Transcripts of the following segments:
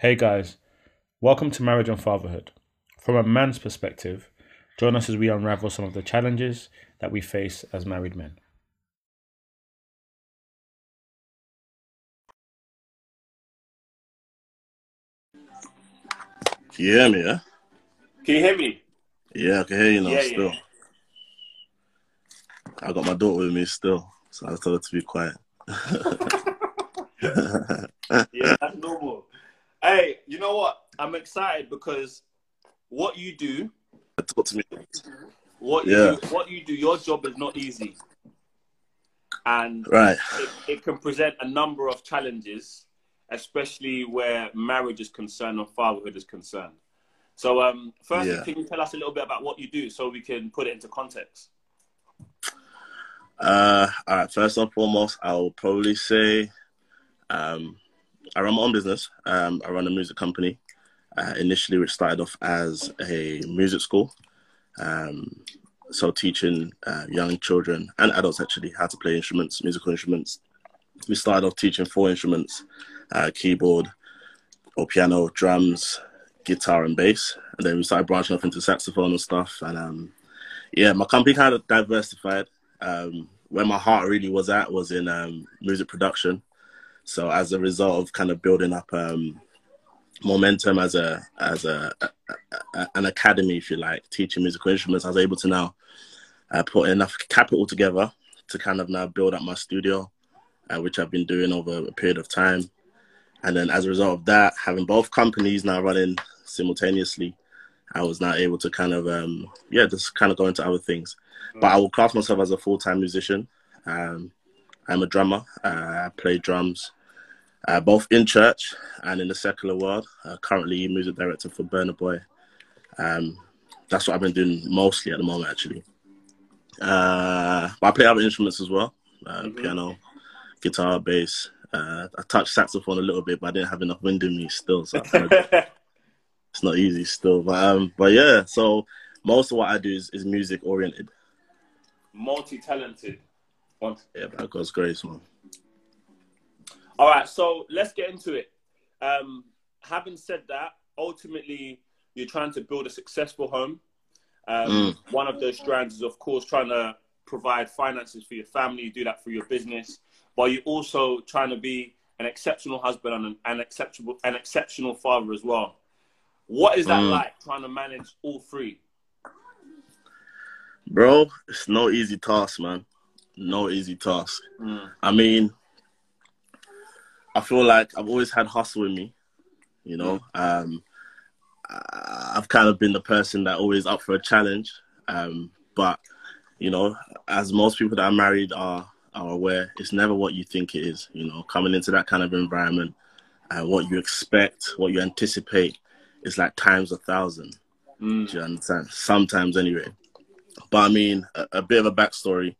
Hey guys, welcome to Marriage and Fatherhood. From a man's perspective, join us as we unravel some of the challenges that we face as married men. Can you hear me, yeah? Can you hear me? Yeah, I can hear you now Yeah, still. yeah. I got my daughter with me still, so I told her to be quiet. Yeah, that's normal. Hey, you know what? I'm excited because what you do, Talk to me. what you Yeah. do, what you do, your job is not easy, and Right. it, it can present a number of challenges, especially where marriage is concerned and fatherhood is concerned. So, um, firstly, Yeah. can you tell us a little bit about what you do so we can put it into context? Uh, all right. First and foremost, I will probably say, um, I run my own business. Um, I run a music company. Uh, initially, which started off as a music school. Um, so teaching uh, young children and adults actually how to play instruments, musical instruments. We started off teaching four instruments: uh, keyboard, or piano, drums, guitar, and bass. And then we started branching off into saxophone and stuff. And um, yeah, my company kind of diversified. Um, where my heart really was at was in um, music production. So as a result of kind of building up um, momentum as a as a, a, a- an academy, if you like, teaching musical instruments, I was able to now uh, put enough capital together to kind of now build up my studio, uh, which I've been doing over a period of time. And then as a result of that, having both companies now running simultaneously, I was now able to kind of um, yeah, just kind of go into other things. But I will class myself as a full time musician. Um, I'm a drummer. Uh, I play drums, uh, both in church and in the secular world. Uh, currently, music director for Burna Boy. Um, that's what I've been doing mostly at the moment, actually. Uh, I play other instruments as well uh, Mhm. piano, guitar, bass. Uh, I touched saxophone a little bit, but I didn't have enough wind in me still, so kind of it's not easy still. But um, but yeah, so most of what I do is, is music oriented. Multi-talented. Yeah, by God's grace, man. All right, so let's get into it. Um, having said that, ultimately, you're trying to build a successful home. Um, Mm. One of those strands is, of course, trying to provide finances for your family. You do that for your business, but you're also trying to be an exceptional husband and an, an exceptional, an exceptional father as well. What is that Mm. like trying to manage all three? Bro, it's no easy task, man. No easy task. I mean, I feel like I've always had hustle in me. You know, um, I- I've kind of been the person that always up for a challenge. Um, but you know, as most people that are married are are aware, it's never what you think it is. You know, coming into that kind of environment, uh, what you expect, what you anticipate, is like times a thousand. Mm. Do you understand? Sometimes, anyway. But I mean, a, a bit of a backstory.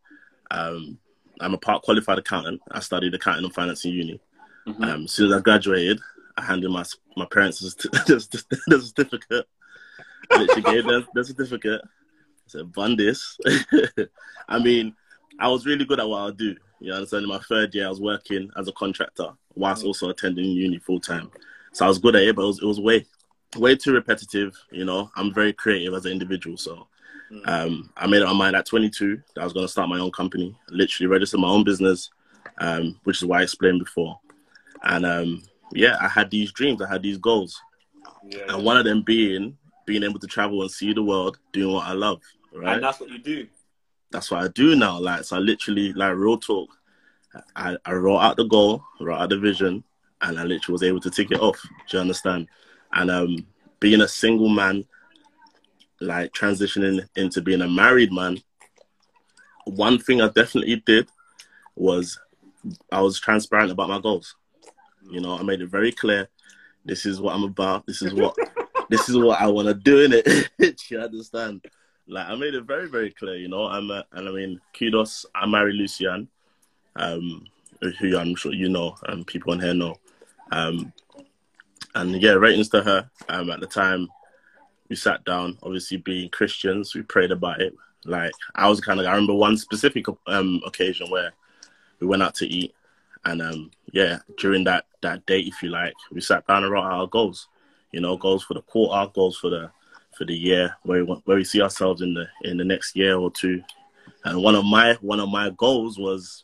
Um, I'm a part qualified accountant. I studied accounting and finance in uni. Mhm. Um, as soon as I graduated, I handed my my parents the certificate. I literally gave them the certificate. I said, "Bun this." I mean, I was really good at what I do. You understand? In my third year, I was working as a contractor whilst also attending uni full time. So I was good at it, but it was, it was way, way too repetitive. You know, I'm very creative as an individual, so um, I made up my mind at 22 that I was going to start my own company. Literally registered my own business, um, which is why I explained before. And um, yeah, I had these dreams, I had these goals, Yeah. and one of them being being able to travel and see the world, doing what I love. Right, And that's what you do. that's what I do now. Like, so I literally, like, real talk. I, I wrote out the goal, wrote out the vision, and I literally was able to tick it off. Do you understand? And um, being a single man, like transitioning into being a married man, one thing I definitely did was I was transparent about my goals. You know, I made it very clear. This is what I'm about. This is what this is what I want to do in it. you understand? Like I made it very, very clear. You know, I'm a, and I mean, kudos. I married Lucian, um, who I'm sure you know, and people on here know. Um, and yeah, ratings to her. Um, at the time, we sat down. Obviously, being Christians, we prayed about it. Like I was kind of. I remember one specific um occasion where we went out to eat, and um, yeah, during that that date, if you like, we sat down and wrote our goals. You know, goals for the quarter, goals for the for the year, where we want, where we see ourselves in the in the next year or two. And one of my one of my goals was,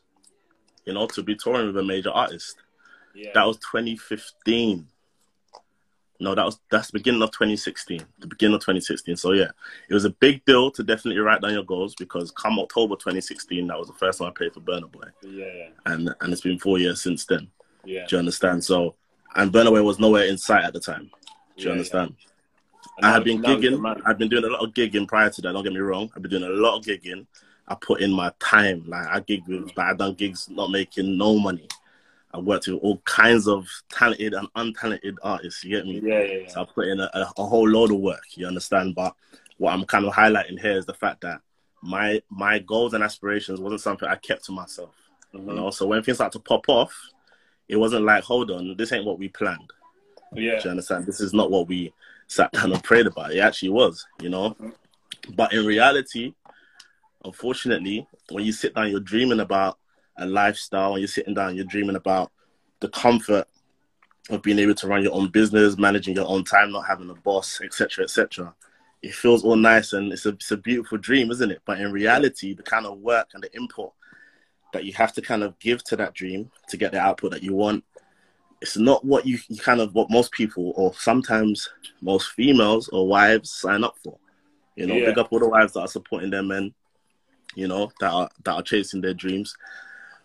you know, to be touring with a major artist. Yeah. That was 2015. No, that was that's the beginning of 2016. The beginning of 2016. So yeah, it was a big deal to definitely write down your goals because come October 2016, that was the first time I played for Burna Boy, yeah, yeah, and and it's been four years since then. Yeah. Do you understand? So, and Burna Boy was nowhere in sight at the time. Do you Yeah, understand? And I had been now he's the gigging. I've been doing a lot of gigging prior to that. Don't get me wrong. I've been doing a lot of gigging. I put in my time. Like I gig but I done gigs not making no money. I worked with all kinds of talented and untalented artists. You get me? Yeah, yeah, yeah. So I put in a, a, a whole load of work. You understand? But what I'm kind of highlighting here is the fact that my my goals and aspirations wasn't something I kept to myself. Mhm. You know. So when things start to pop off, it wasn't like, hold on, this ain't what we planned. Yeah, Do you understand? This is not what we sat down and prayed about. It actually was, you know. But in reality, unfortunately, when you sit down, you're dreaming about a lifestyle, and you're sitting down, you're dreaming about the comfort of being able to run your own business, managing your own time, not having a boss, etc., etc. It feels all nice and it's a, it's a beautiful dream, isn't it? But in reality, the kind of work and the input that you have to kind of give to that dream to get the output that you want it's not what you, you kind of what most people or sometimes most females or wives sign up for. You know, Yeah. big up all the wives that are supporting their men, you know, that are that are chasing their dreams.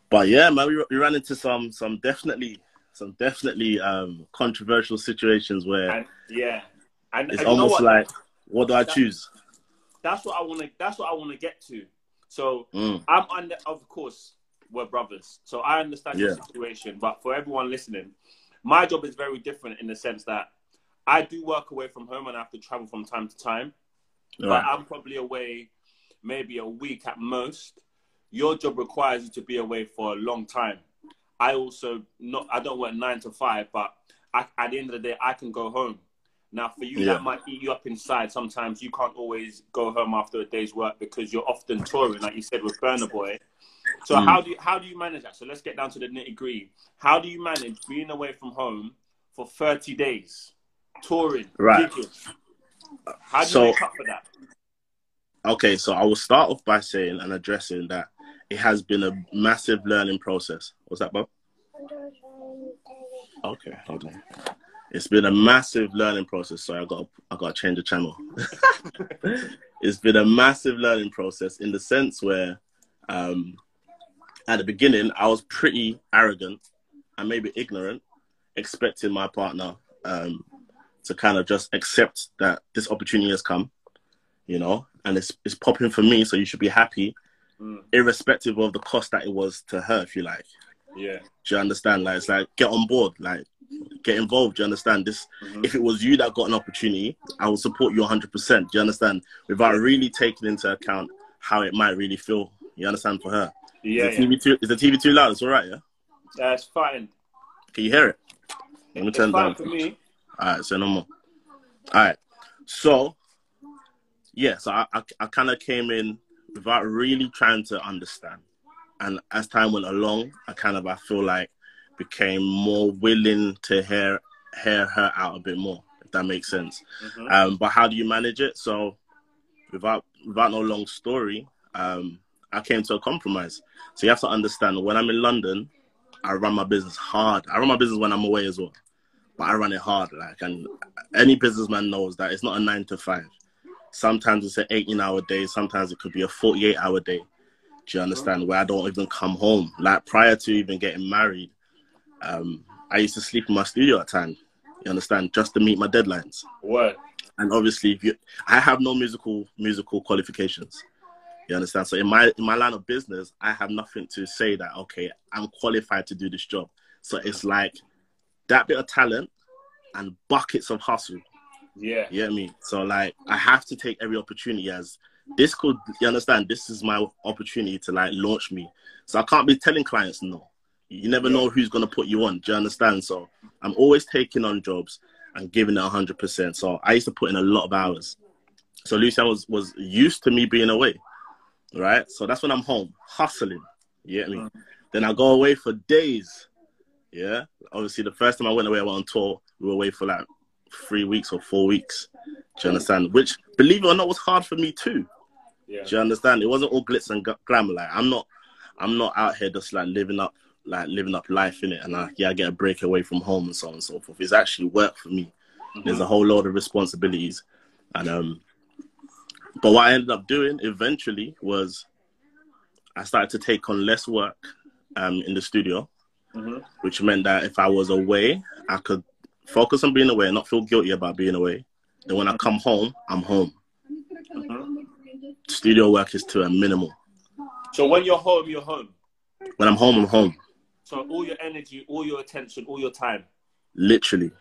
But yeah, man, we, we ran into some some definitely some definitely um controversial situations where and yeah, and, it's and almost what? like what do I choose? that's what I want to. That's what I want to get to. So Mm, I'm under. Of course, we're brothers, so I understand your situation. But for everyone listening, my job is very different in the sense that I do work away from home and I have to travel from time to time. But right. I'm probably away maybe a week at most. Your job requires you to be away for a long time. I also not. I don't work nine to five, but I, at the end of the day, I can go home. Now, for you, Yeah. that might eat you up inside. Sometimes you can't always go home after a day's work because you're often touring, like you said with Burna Boy. So Mm. how do you, how do you manage that? So let's get down to the nitty gritty. How do you manage being away from home for 30 days, touring, Right. gigging? How do you So- make up for that? Okay, so I will start off by saying and addressing that it has been a massive learning process. What's that, Bob? Okay, hold on. It's been a massive learning process. So I got I got to change the channel. it's been a massive learning process in the sense where, um, at the beginning I was pretty arrogant and maybe ignorant, expecting my partner um, to kind of just accept that this opportunity has come, you know, and it's it's popping for me. So you should be happy, Mm. irrespective of the cost that it was to her, if you like. Yeah. Do you understand? Like, it's like get on board, like get involved. Do you understand? This, Mhm. if it was you that got an opportunity, I would support you 100. percent Do you understand? Without really taking into account how it might really feel. You understand for her? Yeah, is, the yeah. TV too, is the TV too loud? It's all right, yeah. it's fine. Can you hear it? Let me turn fine down. for me. All right, so no more. All right, so yeah, so I I, I kind of came in without really trying to understand, and as time went along, I kind of I feel like became more willing to hear hear her out a bit more, if that makes sense. Mhm. Um, but how do you manage it? So without without no long story, um, I came to a compromise. So you have to understand when I'm in London, I run my business hard. I run my business when I'm away as well, but I run it hard. Like, and any businessman knows that it's not a nine to five. Sometimes it's an 18 hour day. Sometimes it could be a 48 hour day. Do you understand? Where I don't even come home. Like prior to even getting married, um, I used to sleep in my studio at times. You understand? Just to meet my deadlines Word. and obviously if you i have no musical musical qualifications you understand so in my in my line of business i have nothing to say that okay i'm qualified to do this job so it's like that bit of talent and buckets of hustle Yeah. you get me so like i have to take every opportunity as this could you understand this is my opportunity to like launch me so i can't be telling clients no you never Yeah. know who's going to put you on do you understand so i'm always taking on jobs and giving it 100% so i used to put in a lot of hours so lucian was was used to me being away right so that's when i'm home hustling you get me Mm. then i go away for days Yeah. Obviously, the first time I went away, I went on tour. We were away for like three weeks or four weeks. Do you understand? Which, believe it or not, was hard for me too. Yeah. Do you understand? It wasn't all glitz and glamour. Like I'm not, I'm not out here just like living up, like living up life in it. And I, yeah, I get a break away from home and so on and so forth. It's actually work for me. Mm-hmm. There's a whole load of responsibilities, and um, but what I ended up doing eventually was I started to take on less work um in the studio, mm-hmm. which meant that if I was away, I could focus on being away and not feel guilty about being away. Then when I come home, I'm home. Mm-hmm. Studio work is to a minimal. So when you're home, you're home. When I'm home, I'm home. So all your energy, all your attention, all your time. Literally,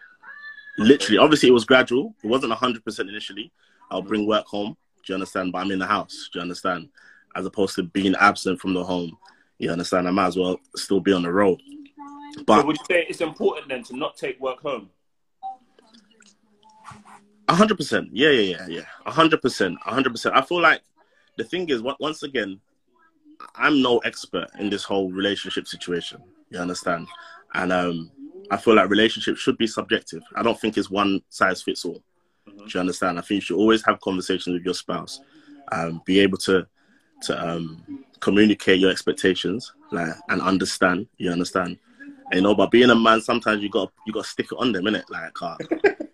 literally. Obviously, it was gradual. It wasn't hundred percent initially. I'll bring work home. Do you understand? But I'm in the house. Do you understand? As opposed to being absent from the home. You understand? I might as well still be on the road. But so would you say it's important then to not take work home? hundred percent. Yeah, yeah, yeah, yeah. hundred percent. hundred percent. I feel like the thing is, once again, I'm no expert in this whole relationship situation. You understand? And um, I feel like relationships should be subjective. I don't think it's one size fits all. Mm-hmm. Do you understand? I think you should always have conversations with your spouse, um, be able to to um, communicate your expectations, like and understand. You understand? And, you know, but being a man, sometimes you got you got to stick it on them, innit? Like, uh,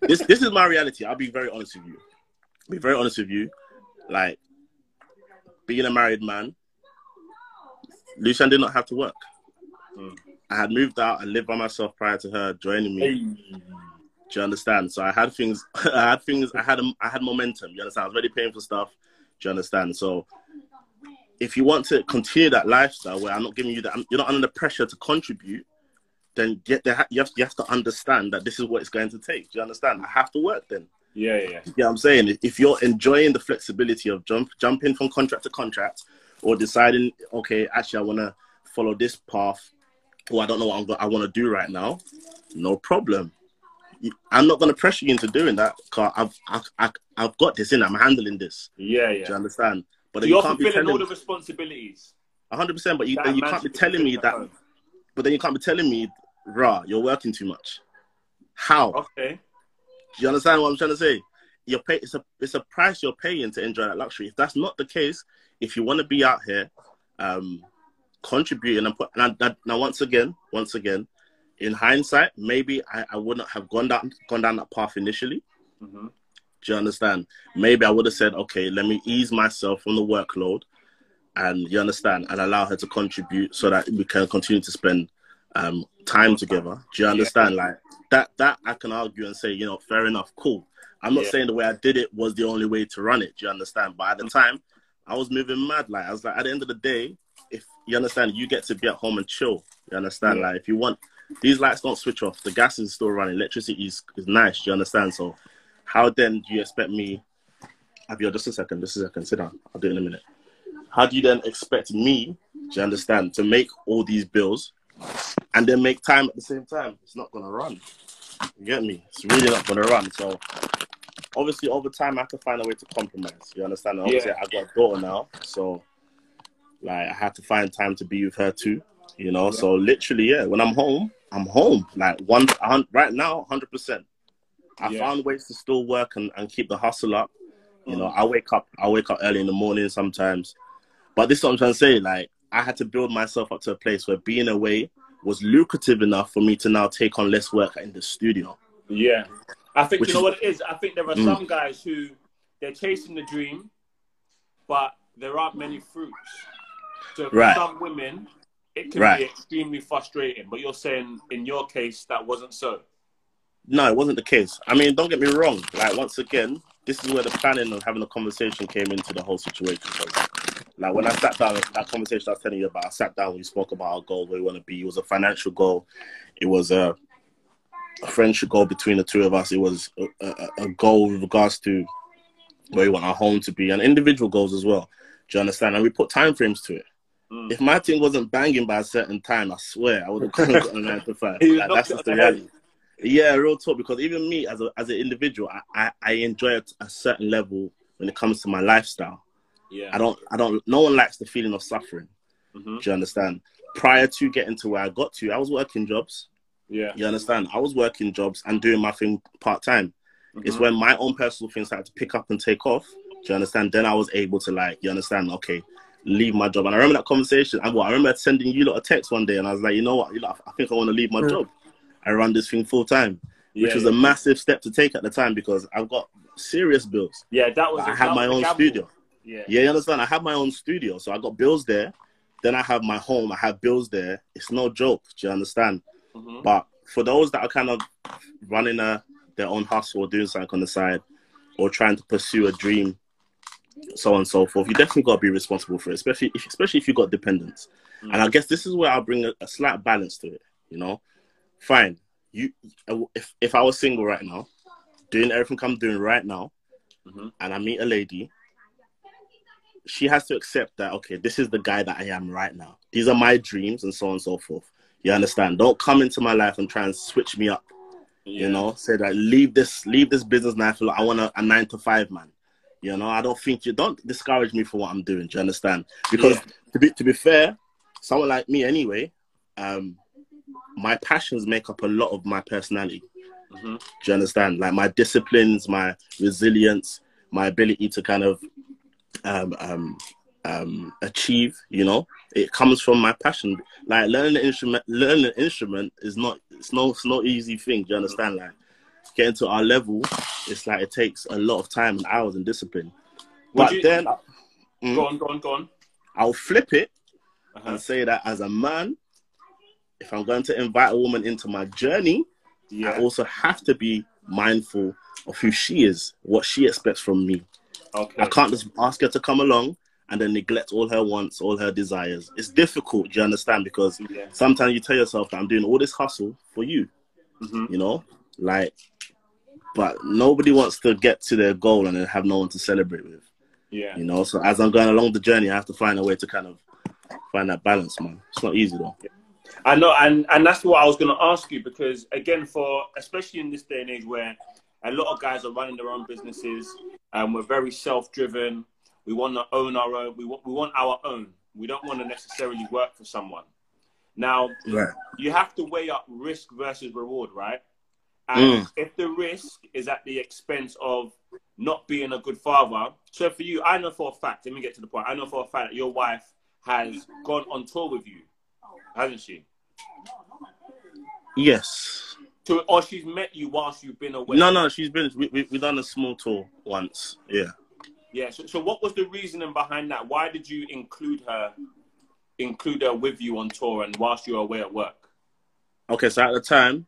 this this is my reality. I'll be very honest with you. I'll be very honest with you. Like, being a married man, Lucian did not have to work. Mm. I had moved out I lived by myself prior to her joining me. Hey. Do you understand? So I had things, I had things, I had, I had momentum. You understand? I was already paying for stuff. Do you understand? So if you want to continue that lifestyle where I'm not giving you that, you're not under the pressure to contribute, then get there, you have, you have to understand that this is what it's going to take. Do you understand? I have to work then. Yeah, yeah. Yeah, I'm saying if you're enjoying the flexibility of jump jumping from contract to contract, or deciding, okay, actually I want to follow this path, or I don't know what I'm, I want to do right now, no problem. I'm not going to pressure you into doing that because I've, I've, I've, I've got this in. I'm handling this. Yeah, yeah. Do you understand? But so you can't be telling all the responsibilities. 100. percent But you, you can't be telling me that. Home. But then you can't be telling me, rah, you're working too much. How? Okay. Do you understand what I'm trying to say? You're pay, it's a it's a price you're paying to enjoy that luxury. If that's not the case, if you want to be out here, um, contributing and put now, now once again, once again, in hindsight, maybe I, I wouldn't have gone down gone down that path initially. Mm-hmm. Do you understand? Maybe I would have said, okay, let me ease myself from the workload, and you understand, and allow her to contribute so that we can continue to spend um, time together. Do you understand? Yeah. Like that, that I can argue and say, you know, fair enough, cool. I'm not yeah. saying the way I did it was the only way to run it. Do you understand? But at the time, I was moving mad. Like I was like, at the end of the day, if you understand, you get to be at home and chill. You understand? Yeah. Like if you want, these lights don't switch off. The gas is still running. Electricity is, is nice. You understand? So how then do you expect me? Abio, just a second, just a second. Sit down. I'll do it in a minute. How do you then expect me, do you understand, to make all these bills and then make time at the same time? It's not gonna run. You get me? It's really not gonna run. So obviously over time I have to find a way to compromise. You understand? Obviously yeah. I got a daughter now, so like I had to find time to be with her too. You know, yeah. so literally, yeah. When I'm home, I'm home. Like one, right now, hundred percent. I yeah. found ways to still work and, and keep the hustle up. You know, I wake up, I wake up early in the morning sometimes. But this is what I'm trying to say. Like, I had to build myself up to a place where being away was lucrative enough for me to now take on less work in the studio. Yeah. I think Which you know is, what it is. I think there are mm. some guys who they're chasing the dream, but there aren't many fruits. So for right. some women, it can right. be extremely frustrating. But you're saying in your case that wasn't so. No, it wasn't the case. I mean, don't get me wrong. Like once again, this is where the planning and having a conversation came into the whole situation. Like when I sat down, that conversation I was telling you about, I sat down, we spoke about our goal, where we want to be. It was a financial goal. It was a a friendship goal between the two of us. It was a, a, a goal with regards to where we want our home to be and individual goals as well. Do you understand? And we put time frames to it. Mm. If my team wasn't banging by a certain time, I swear I would have got a nine to five. Like, that's just the reality. Yeah, real talk. Because even me as a as an individual, I, I, I enjoy at a certain level when it comes to my lifestyle. Yeah. I don't I don't no one likes the feeling of suffering. Mm-hmm. Do you understand? Prior to getting to where I got to, I was working jobs Yeah. You understand? I was working jobs and doing my thing part time. It's Mhm. when my own personal things started to pick up and take off. Do you understand? Then I was able to like, you understand? Okay, leave my job. And I remember that conversation. And what I remember sending you a lot a text one day, and I was like, you know what? You know, I think I want to leave my Mm. job. I run this thing full time, which yeah, was yeah. a massive step to take at the time because I've got serious bills. yeah, that was. I that have my own studio. Yeah. Yeah, you understand? I have my own studio, so I got bills there. Then I have my home. I have bills there. It's no joke. Do you understand? Mhm. But for those that are kind of running a, their own hustle or doing something on the side or trying to pursue a dream, so on and so forth, you definitely got to be responsible for it, especially if, especially if you've got dependents. Mm. And I guess this is where I'll bring a, a slight balance to it. You know, fine. You, if if I was single right now, doing everything I'm doing right now, Mhm. and I meet a lady, she has to accept that okay, this is the guy that I am right now. These are my dreams, and so on and so forth. You understand? Don't come into my life and try and switch me up. Yeah. You know, say that leave this leave this business now. I I want a, a nine to five man. You know, I don't think you don't discourage me for what I'm doing. Do you understand? Because Yeah. to be to be fair, someone like me anyway, um, my passions make up a lot of my personality. Mhm. Do you understand? Like my disciplines, my resilience, my ability to kind of um, um, um, achieve. You know, it comes from my passion. Like learning an instrument, learning an instrument is not it's no it's no easy thing. Do you understand? Like getting to our level, it's like it takes a lot of time and hours and discipline. Would But you- then Go on, go on, go on. I'll flip it Uh-huh. and say that as a man, if I'm going to invite a woman into my journey, I also have to be mindful of who she is, what she expects from me. Okay. I can't just ask her to come along and then neglect all her wants, all her desires. It's difficult, do you understand? Because Yeah. sometimes you tell yourself that I'm doing all this hustle for you, Mhm. you know? Like, but nobody wants to get to their goal and then have no one to celebrate with, Yeah. you know? So as I'm going along the journey, I have to find a way to kind of find that balance, man. It's not easy though. I know, and and that's what I was going to ask you because again, for especially in this day and age where a lot of guys are running their own businesses, and we're very self-driven. We want to own our own. We want we want our own. We don't want to necessarily work for someone. Now, Right. you have to weigh up risk versus reward, right? And Mm. if the risk is at the expense of not being a good father, so for you, I know for a fact. Let me get to the point. I know for a fact that your wife has gone on tour with you, hasn't she? Yes. To, or she's met you whilst you've been away. No, no, she's been. We, we we done a small tour once. Yeah. Yeah. So, so what was the reasoning behind that? Why did you include her, include her with you on tour and whilst you were away at work? Okay, so at the time,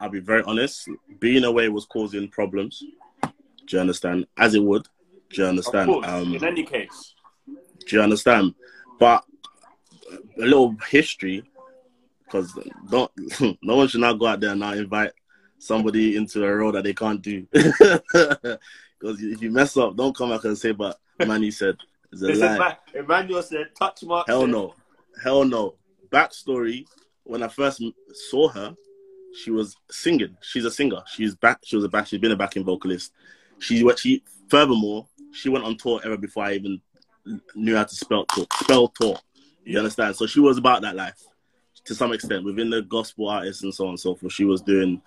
I'll be very honest. Being away was causing problems. Do you understand? As it would. Do you understand? Um, in any case. do you understand? But a little history, because don't no one should now go out there and now invite somebody into a role that they can't do. Because if you mess up, don't come back and say, "But man, you said it's a lie." Emmanuel said, touch mark. Hell no. Hell no. Backstory: When I first saw her, she was singing. She's a singer. She's back. She was a back. She's been a backing vocalist. She what she furthermore she went on tour ever before I even knew how to spell tour. Spell tour. You Yeah. understand? So she was about that life to some extent within the gospel artists and so on and so forth. She was doing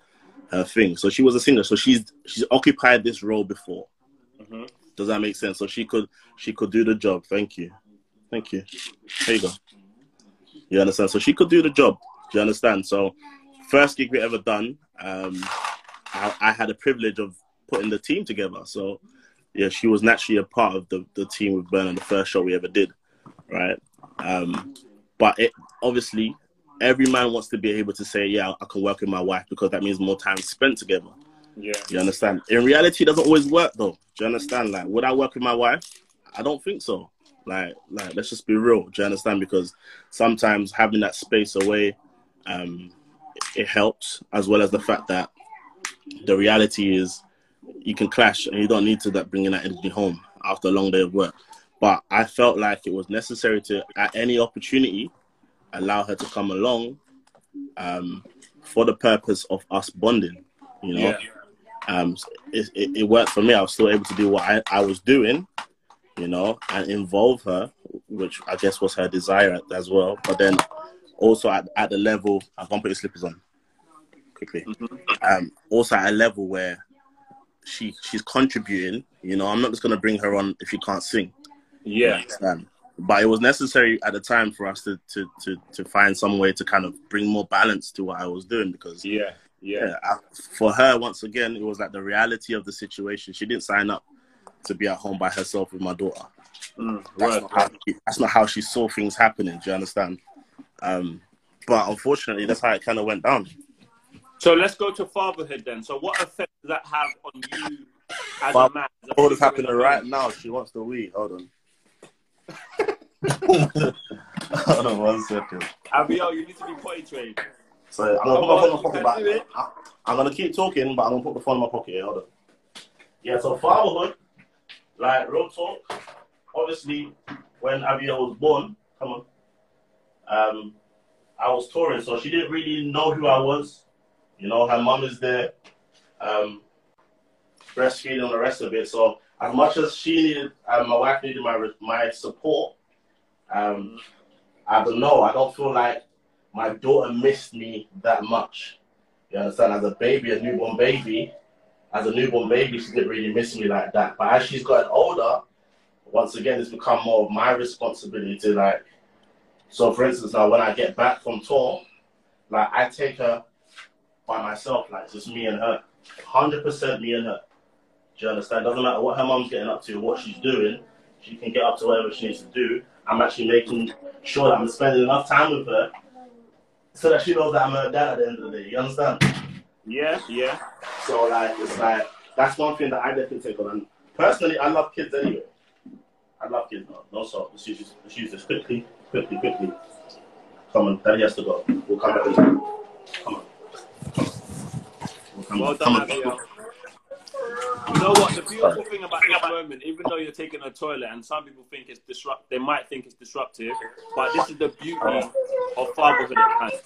her thing. So she was a singer. So she's she's occupied this role before. Mhm. Does that make sense? So she could she could do the job. Thank you, thank you. There you go. You understand? So she could do the job. Do you understand? So first gig we ever done, um, I, I had the privilege of putting the team together. So yeah, she was naturally a part of the, the team with Burn on the first show we ever did, right? Um, but it obviously every man wants to be able to say, yeah, I can work with my wife because that means more time spent together. Yeah. You understand? In reality, it doesn't always work though. Do you understand? Like, would I work with my wife? I don't think so. Like, like let's just be real. Do you understand? Because sometimes having that space away, um, it helps, as well as the fact that the reality is you can clash and you don't need to that bringing that energy home after a long day of work. But I felt like it was necessary to, at any opportunity, allow her to come along um, for the purpose of us bonding. You know, Yeah. um, it, it, it worked for me. I was still able to do what I, I was doing, you know, and involve her, which I guess was her desire as well. But then also at, at the level, I can't put your slippers on. quickly. Um, also at a level where she she's contributing. You know, I'm not just gonna bring her on if she can't sing. Yeah. But it was necessary at the time for us to, to, to, to find some way to kind of bring more balance to what I was doing because Yeah. Yeah. yeah, I, for her, once again, it was like the reality of the situation. She didn't sign up to be at home by herself with my daughter. Mm, That's, word. not how, that's not how she saw things happening. Do you understand? Um, but unfortunately, that's how it kind of went down. So let's go to fatherhood then. So what effect does that have on you as a Father- man? as a Hold is figure happening right now. She wants the weed. Hold on. Hold on one second. Abiel, you need to be potty trained. So I'm gonna put my phone in my pocket, can but do it. I- I'm gonna keep talking, but I'm gonna put the phone in my pocket. Here. Hold on. Yeah. So fatherhood, like real talk. Obviously, when Abiel was born, come on, um, I was touring, so she didn't really know who I was. You know, her mum is there, um, breastfeeding and the rest of it. So as much as she needed, um, my wife needed my my support. Um, I don't know. I don't feel like my daughter missed me that much. You understand? As a baby, a newborn baby, as a newborn baby, she didn't really miss me like that. But as she's gotten older, once again, it's become more of my responsibility. to Like, so for instance, now when I get back from tour, like I take her by myself, like it's just me and her, hundred percent me and her. Do you understand? Doesn't matter what her mom's getting up to, what she's doing, she can get up to whatever she needs to do. I'm actually making sure that I'm spending enough time with her so that she knows that I'm her dad at the end of the day. You understand? Yeah, yeah. So like it's like that's one thing that I definitely take on. And personally, I love kids anyway. I love kids. No, no so let's use this, let's use this quickly, quickly, quickly. Come on, Daddy has to go. We'll come back. later. Come on. Come on. We'll come Well back. Come on. You know what? The beautiful thing about this moment, even though you're taking a toilet, and some people think it's disrupt, they might think it's disruptive, but this is the beauty of fatherhood at times.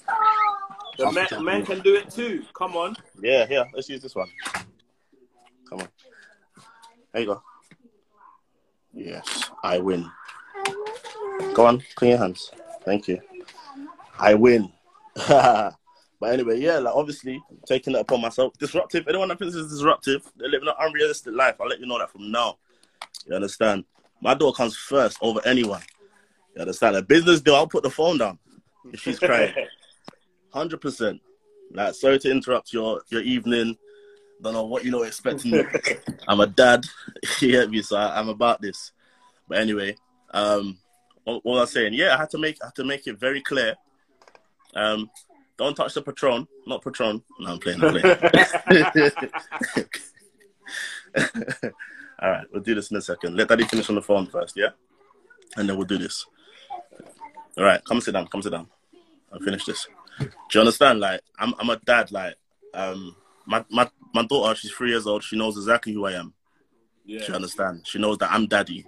The men, men can do it too. Come on. Yeah, here. Let's use this one. Come on. There you go. Yes, I win. Go on, clean your hands. Thank you. I win. but anyway, yeah, like obviously taking it upon myself. Disruptive. Anyone that thinks it's disruptive, they're living an unrealistic life. I'll let you know that from now. You understand? My daughter comes first over anyone. You understand? A business deal, I'll put the phone down if she's crying. Hundred percent. Like, sorry to interrupt your your evening. Don't know what you know expecting. me. I'm a dad. you get me? So I, I'm about this. But anyway, um, what, what I was saying, yeah, I had to make I had to make it very clear. Um, don't touch the Patron, not Patron. No, I'm playing. I'm playing. All right, we'll do this in a second. Let Daddy finish on the phone first, yeah, and then we'll do this. All right, come sit down. Come sit down. I'll finish this. Do you understand? Like, I'm I'm a dad. Like, um, my my my daughter, she's three years old. She knows exactly who I am. She Yeah. understand. She knows that I'm daddy.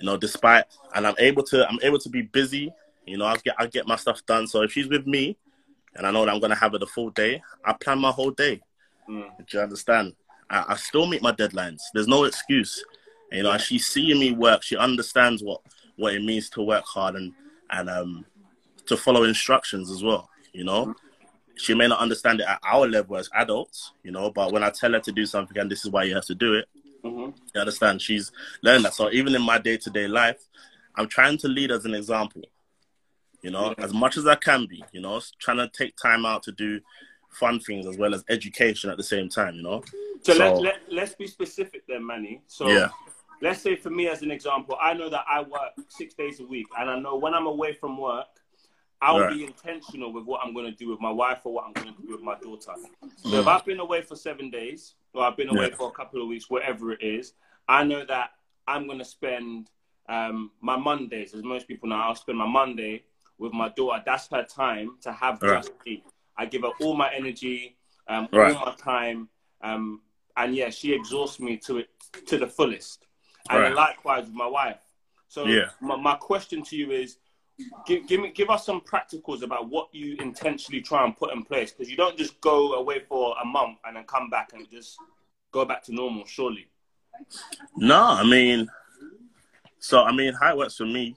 You know, despite and I'm able to I'm able to be busy. You know, I get I get my stuff done. So if she's with me, and I know that I'm gonna have her the full day, I plan my whole day. Mm. Do you understand? I, I still meet my deadlines. There's no excuse. You know, and she's seeing me work. She understands what what it means to work hard and and um to follow instructions as well. You know, she may not understand it at our level as adults. You know, but when I tell her to do something and this is why you have to do it, hmm you understand? She's learned that. So even in my day to day life, I'm trying to lead as an example. You know, Yeah. as much as I can be. You know, trying to take time out to do fun things as well as education at the same time. You know. So, So- let, let, let's be specific then, Manny. So Yeah. let's say for me as an example, I know that I work six days a week, and I know when I'm away from work, I'll Right. be intentional with what I'm going to do with my wife or what I'm going to do with my daughter. So Mm. if I've been away for seven days, or I've been away Yeah. for a couple of weeks, whatever it is, I know that I'm going to spend um, my Mondays, as most people know, I'll spend my Monday with my daughter. That's her time to have Right. just me. I give her all my energy, um, Right. all my time, um, and yeah, she exhausts me to it to the fullest. And likewise with my wife. So Yeah. my, my question to you is, give, give me give us some practicals about what you intentionally try and put in place because you don't just go away for a month and then come back and just go back to normal. Surely. No, I mean, so I mean, how it works for me,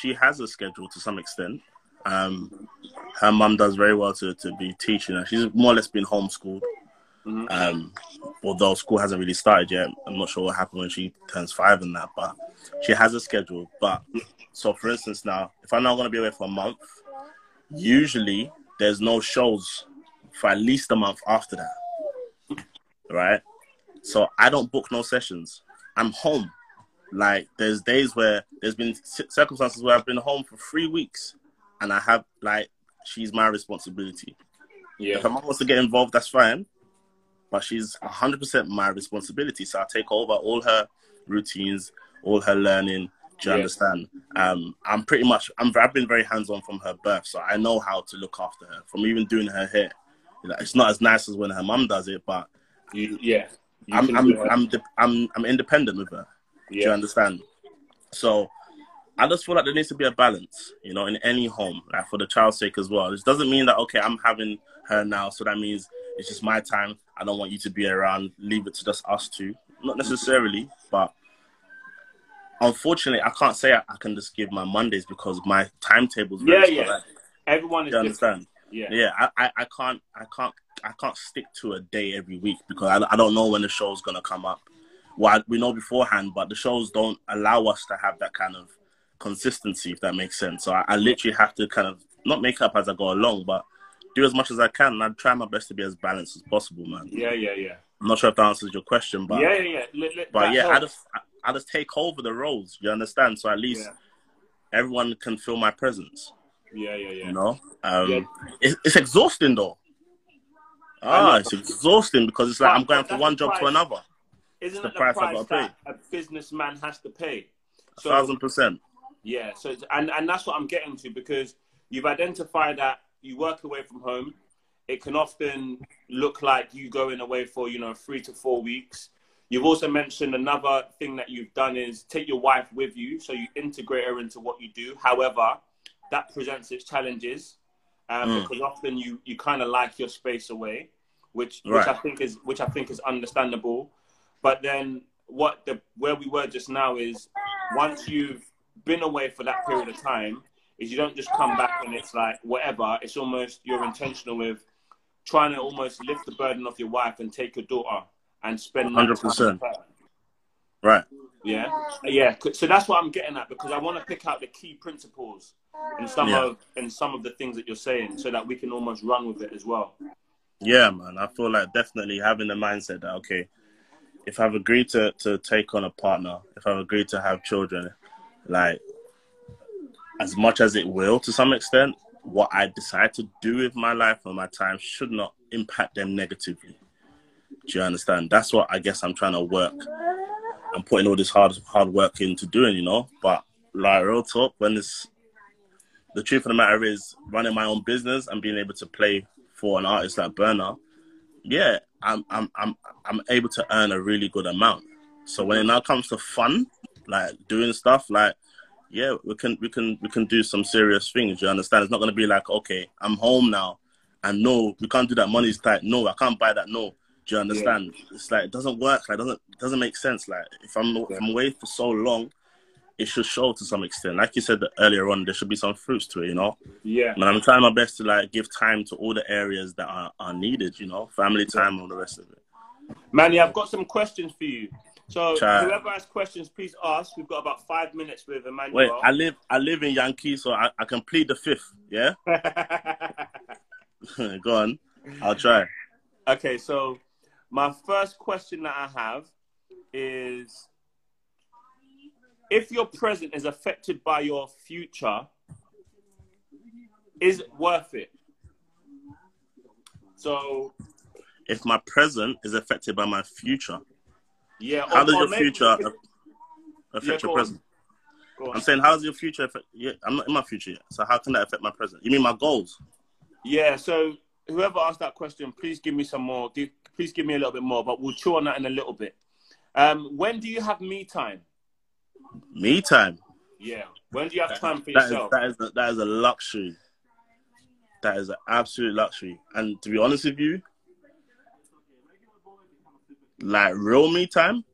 she has a schedule to some extent. Um, her mum does very well to, to be teaching her. She's more or less been homeschooled. Mhm. Um, although school hasn't really started yet. I'm not sure what happened when she turns five and that, but she has a schedule. But so, for instance, now if I'm not going to be away for a month, usually there's no shows for at least a month after that, right? So I don't book no sessions. I'm home. Like there's days where there's been circumstances where I've been home for three weeks, and I have like she's my responsibility. Yeah. If her mom wants to get involved, that's fine. But she's 100% my responsibility. So I take over all her routines, all her learning. Do you Yeah. understand? Um, I'm pretty much, I'm, I've been very hands on from her birth. So I know how to look after her from even doing her hair. You know, It's not as nice as when her mum does it, but You, yeah. You I'm, I'm. I'm, de- I'm, I'm independent with her. Do you understand? So I just feel like there needs to be a balance, you know, in any home, like for the child's sake as well. This doesn't mean that okay, I'm having her now, so that means it's just my time. I don't want you to be around. Leave it to just us two. Not necessarily, but unfortunately, I can't say I, I can just give my Mondays because my timetable's Yeah, very yeah. sporadic. Everyone is Do you different. understand? Yeah. Yeah, I, I, I can't, I can't, I can't stick to a day every week because I, I don't know when the show's gonna come up. Well, I- we know beforehand, but the shows don't allow us to have that kind of consistency, if that makes sense. So I, I literally have to kind of not make up as I go along, but do as much as I can. And I try my best to be as balanced as possible, man. Yeah, yeah, yeah. I'm not sure if that answers your question, but yeah, yeah, yeah. But yeah, I just I, I just take over the roles. You understand? So at least Yeah. everyone can feel my presence. Yeah, yeah, yeah. You know, um, Yeah. it's, it's exhausting though. Ah, it's exhausting because it's like I'm going from one job to another. Isn't the it the price price, gotta that a businessman has to pay? A thousand percent. yeah, so it's, and and that's what I'm getting to because you've identified that you work away from home. It can often look like you going away for you know three to four weeks. You've also mentioned another thing that you've done is take your wife with you, so you integrate her into what you do. However, that presents its challenges um, Mm. because often you you kind of like your space away, which which I think is which I think is understandable. But then what the where we were just now is once you've been away for that period of time, is you don't just come back and it's like whatever. It's almost you're intentional with trying to almost lift the burden off your wife and take your daughter and spend with 100%. Right. Yeah, yeah. So that's what I'm getting at because I want to pick out the key principles in some Yeah. of in some of the things that you're saying, so that we can almost run with it as well. Yeah, man. I feel like definitely having the mindset that okay, if I've agreed to to take on a partner, if I've agreed to have children, like as much as it will to some extent, what I decide to do with my life and my time should not impact them negatively. Do you understand? That's what I guess I'm trying to work. I'm putting all this hard hard work into doing, you know. But like real talk, when it's the truth of the matter is running my own business and being able to play for an artist like Burna, yeah, I'm I'm I'm I'm able to earn a really good amount. So when it now comes to fun, like doing stuff, like yeah, we can we can we can do some serious things. You understand? It's not gonna be like okay, I'm home now, and no, we can't do that. Money's tight. No, I can't buy that. No, do you understand? It's like it doesn't work. Like doesn't doesn't make sense. Like if I'm if I'm away for so long, it should show to some extent. Like you said earlier on, there should be some fruits to it. You know. Yeah, And I'm trying my best to like give time to all the areas that are, are needed, you know, family time, and all the rest of it. Manny, I've got some questions for you. So Try. whoever has questions, please ask. We've got about five minutes with Emmanuel. Wait, I live I live in Yankee, so I, I can plead the fifth. Yeah, go on, I'll try. okay, so my first question that I have is if your present is affected by your future, is it worth it? So If my present is affected by my future, yeah, how or- does or your maybe- future a- affect Yeah, your present? I'm saying, how does your future affect? Yeah, I'm not in my future yet, so how can that affect my present? You mean my goals? Yeah, so whoever asked that question, please give me some more. Give, please give me a little bit more, but we'll chew on that in a little bit. Um, when do you have me time? Me time. Yeah. When do you have time for That is yourself? that is a, that is a luxury. That is an absolute luxury. And to be honest with you, like real me time,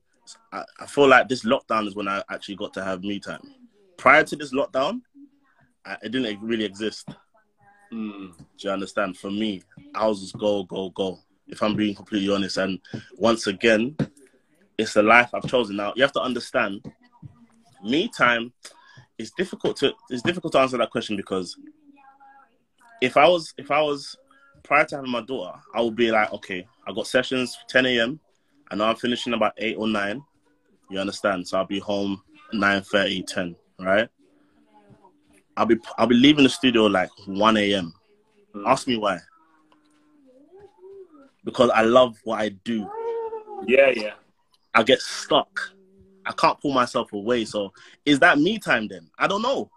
I, I feel like this lockdown is when I actually got to have me time. Prior to this lockdown, I, it didn't really exist. Mm. Do you understand? For me, I was just go, go, go. If I'm being completely honest, and once again, it's the life I've chosen. Now you have to understand, me time. It's difficult to it's difficult to answer that question because if I was if I was prior to having my daughter, I would be like, okay, I got sessions 10 a.m. I know I'm finishing about eight or nine. You understand? So I'll be home 9 30, 10, right? I'll be I'll be leaving the studio like 1 a.m. Mm. Ask me why. Because I love what I do. Yeah, yeah. I get stuck. I can't pull myself away. So is that me time then? I don't know.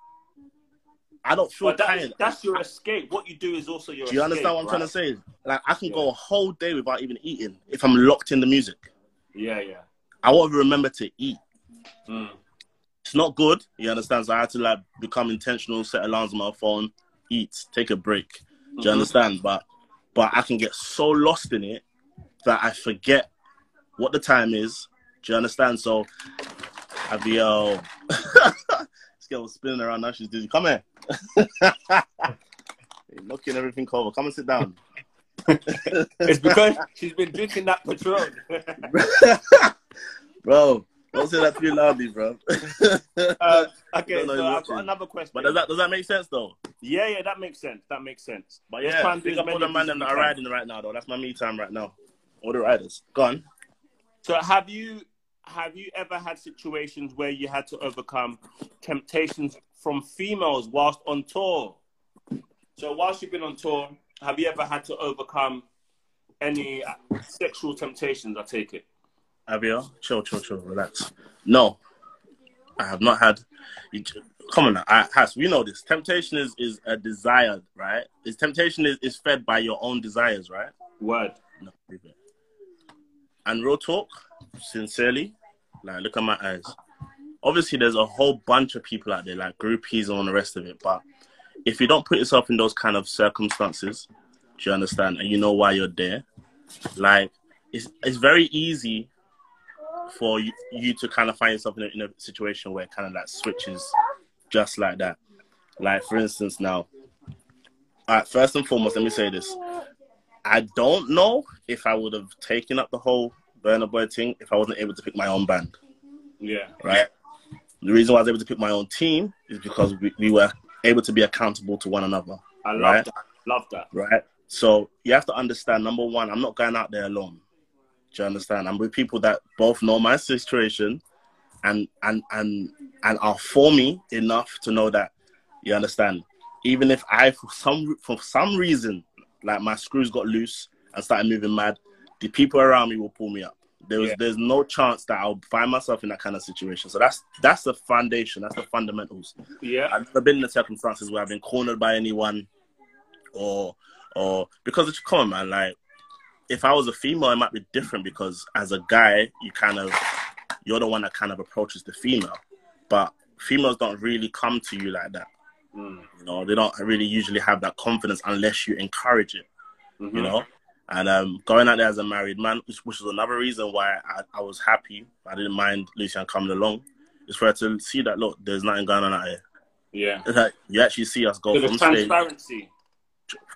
I don't feel But that, tired. that's your escape. What you do is also your Do you escape, understand what I'm right? trying to say? Like I can go a whole day without even eating if I'm locked in the music. Yeah, yeah. I won't remember to eat. Mm. It's not good. You understand? So I had to like become intentional, set alarms on my phone, eat, take a break. Do you Mhm. understand? But but I can get so lost in it that I forget what the time is. Do you understand? So I'd girl was spinning around now. She's dizzy. Come here. Knocking everything over. Come and sit down. It's because she's been drinking that Patron. bro, don't say that too loudly, bro. uh, okay, so I've got another question. but does that does that make sense though? yeah, yeah, that makes sense. That makes sense. But yeah, try and do big up all the man as them we that are riding right now though. That's my me time right now. All the riders. Gone. So have you have you ever had situations where you had to overcome temptations from females whilst on tour? So whilst you've been on tour, have you ever had to overcome any uh, sexual temptations? I take it. Avia, chill, chill, chill, relax. No, I have not had. you j- Come on now, I, Has, we know this. Temptation is is a desire, right? Is temptation is, is fed by your own desires, right? Word. No. And real talk, sincerely, like look at my eyes. Obviously, there's a whole bunch of people out there, like groupies and all the rest of it. But if you don't put yourself in those kind of circumstances, do you understand? And you know why you're there, like it's it's very easy for you, you to kind of find yourself in a, in a situation where kind of like switches just like that. Like for instance, now, all right, first and foremost, let me say this. I don't know if I would have taken up the whole Burna Boy thing if I wasn't able to pick my own band, Yeah. right? The reason why I was able to pick my own team is because we, we were able to be accountable to one another, I love Right. that. Love that. right? So you have to understand number one, I'm not going out there alone. Do you understand? I'm with people that both know my situation and and and and are for me enough to know that you understand. Even if I for some for some reason like my screws got loose and started moving mad, the people around me will pull me up. There was Yeah. there's no chance that I'll find myself in that kind of situation. So that's that's the foundation, that's the fundamentals. Yeah. I've never been in the circumstances where I've been cornered by anyone, or or because it's come on, man. Like if I was a female, it might be different because as a guy, you kind of you're the one that kind of approaches the female, but females don't really come to you like that. Mm. You know, they don't really usually have that confidence unless you encourage it. Mhm. You know. And um, going out there as a married man, which, which was another reason why I, I was happy. I didn't mind Lucian coming along. It's for her to see that look, there's nothing going on out here. Yeah. It's like you actually see us go So from stage, transparency.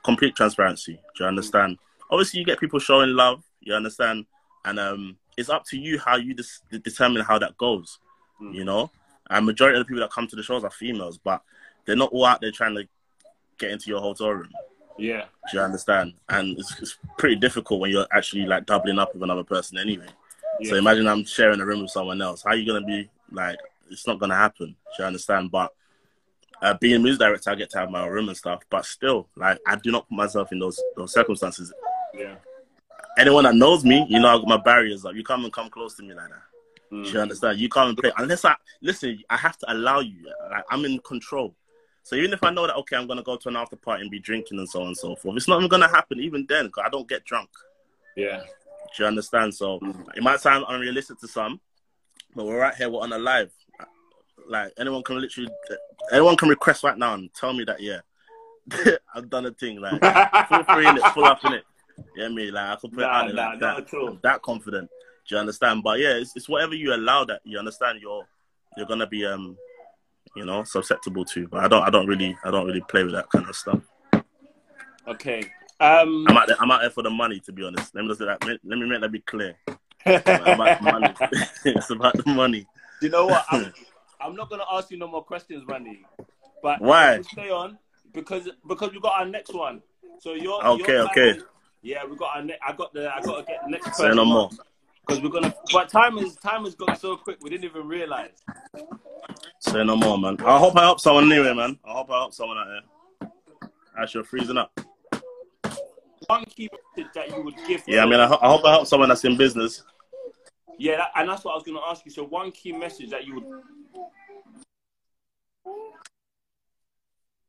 complete transparency. Do you understand? Obviously, you get people showing love. You understand, and um, it's up to you how you dis- determine how that goes. Mm. You know, and majority of the people that come to the shows are females, but they're not all out there trying to get into your hotel room. Yeah. Do you understand? And it's, it's pretty difficult when you're actually like doubling up with another person anyway. So imagine I'm sharing a room with someone else. How are you gonna be like? It's not gonna happen. Do you understand? But uh, being a music director, I get to have my own room and stuff. But still, like I do not put myself in those those circumstances. Yeah. Anyone that knows me, you know, I got my barriers up. You come and come close to me like that. Mm. Do you understand? You come and play unless I listen. I have to allow you. Like I'm in control. So even if I know that okay, I'm gonna go to an after party and be drinking and so on and so forth, it's not even gonna happen even then because I don't get drunk. Yeah. Do you understand? So it might sound unrealistic to some, but we're right here. We're on a live. Like anyone can literally, anyone can request right now and tell me that yeah, I've done a thing. Like full free in it, full up in it. Yeah, me like I can put it Nah, out there nah, like not that. at all. I'm that confident. Do you understand? But yeah, it's, it's whatever you allow that you understand. You're you're gonna be um, you know, susceptible to. But I don't I don't really I don't really play with that kind of stuff. Okay. Um, I'm out there. I'm out there for the money, to be honest. Let me just that. Let me make that be clear. It's about the money. it's about the money. you know what? I'm, I'm not gonna ask you no more questions, Randy. But Why? stay on because because we got our next one. So you're Okay, you're okay. Yeah, we got our. Ne- I got the. I got to get the next Say no more. because we're gonna. But time is time has gone so quick. We didn't even realize. Say no more, man. I hope I help someone anyway, man. I hope I help someone out here. As you're freezing up. One key message that you would give. Yeah, I mean, I, ho- I hope I help someone that's in business. Yeah, that, and that's what I was going to ask you. So, one key message that you would,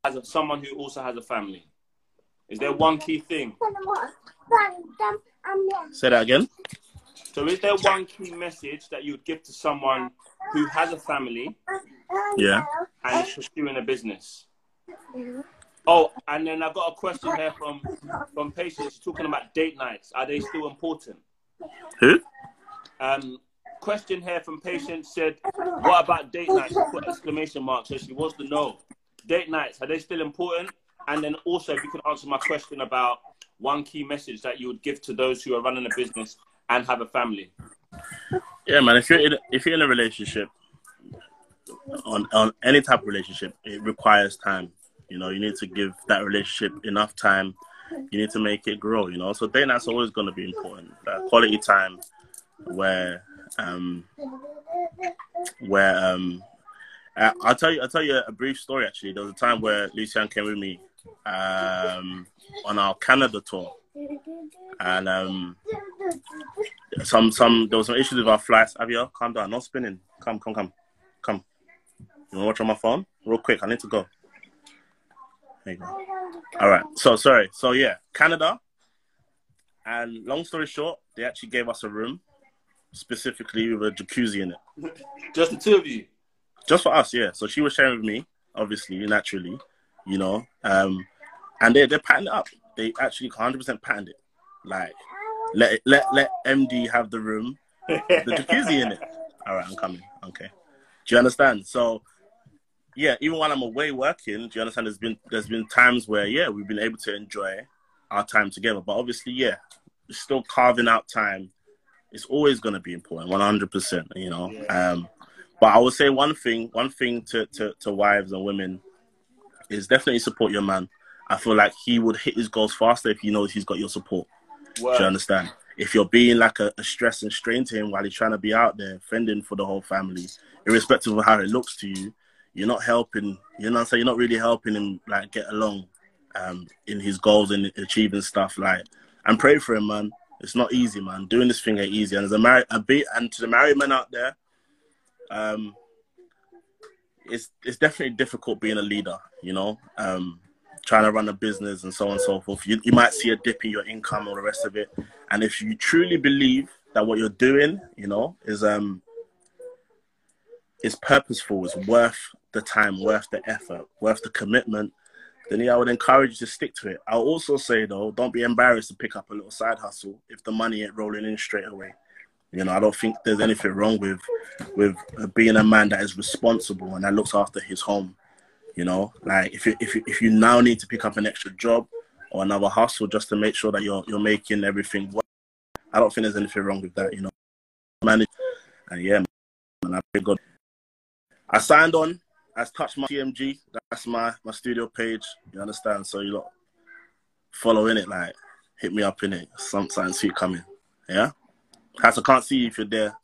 as a, someone who also has a family, is there one key thing? Say that again. So, is there one key message that you would give to someone who has a family Yeah. and is pursuing a business? Oh, and then I've got a question here from from Patience talking about date nights. Are they still important? Who? Um, question here from patient said, "What about date nights?" She Put exclamation mark. So she wants to know, date nights are they still important? And then also, if you could answer my question about one key message that you would give to those who are running a business and have a family. Yeah, man. If you're in, if you're in a relationship, on on any type of relationship, it requires time. You know, you need to give that relationship enough time. You need to make it grow. You know, so date night's always going to be important. That quality time, where um, where um, I- I'll tell you, I'll tell you a brief story. Actually, there was a time where Lucian came with me um, on our Canada tour, and um, some some there was some issues with our flights. Avia, calm down, not spinning. Come, come, come, come. You wanna watch on my phone? Real quick, I need to go. There you go. All right. So sorry. So yeah, Canada. And long story short, they actually gave us a room, specifically with a jacuzzi in it, Just the two of you. just for us. Yeah. So she was sharing with me, obviously, naturally, you know. Um, and they they patterned it up. They actually 100% patterned it. Like let it- let let MD have the room, the jacuzzi in it. All right, I'm coming. Okay. Do you understand? So, yeah, even while I'm away working, do you understand? There's been there's been times where yeah, we've been able to enjoy our time together. But obviously, yeah, still carving out time. It's always going to be important, 100. percent You know. Um, but I would say one thing, one thing to, to to wives and women is definitely support your man. I feel like he would hit his goals faster if he knows he's got your support. Do you understand? If you're being like a, a stress and strain to him while he's trying to be out there fending for the whole family, irrespective of how it looks to you, you're not helping. You know I'm? You're not really helping him like get along um, in his goals and achieving stuff. Like, and pray for him, man. It's not easy, man. Doing this thing ain't easy. And as a married, a and to the married men out there, um, it's it's definitely difficult being a leader. You know, um, trying to run a business and so on and so forth. You, you might see a dip in your income or the rest of it. And if you truly believe that what you're doing, you know, is um is purposeful, is worth the time, worth the effort, worth the commitment, then yeah, I would encourage you to stick to it. I'll also say though, don't be embarrassed to pick up a little side hustle if the money ain't rolling in straight away. You know, I don't think there's anything wrong with with uh, being a man that is responsible and that looks after his home. You know, like if you, if you, if you now need to pick up an extra job or another hustle just to make sure that you're you're making everything work, I don't think there's anything wrong with that. You know, manage and yeah, man, I pray God. I signed on as Touch My TMG. That's my my studio page. You understand? So you lot following it, like hit me up in it. Sometimes it coming. Yeah. Has I can't see you if you're there.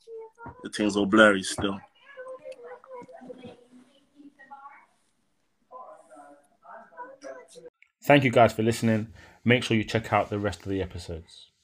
The thing's all blurry still. Thank you guys for listening. Make sure you check out the rest of the episodes.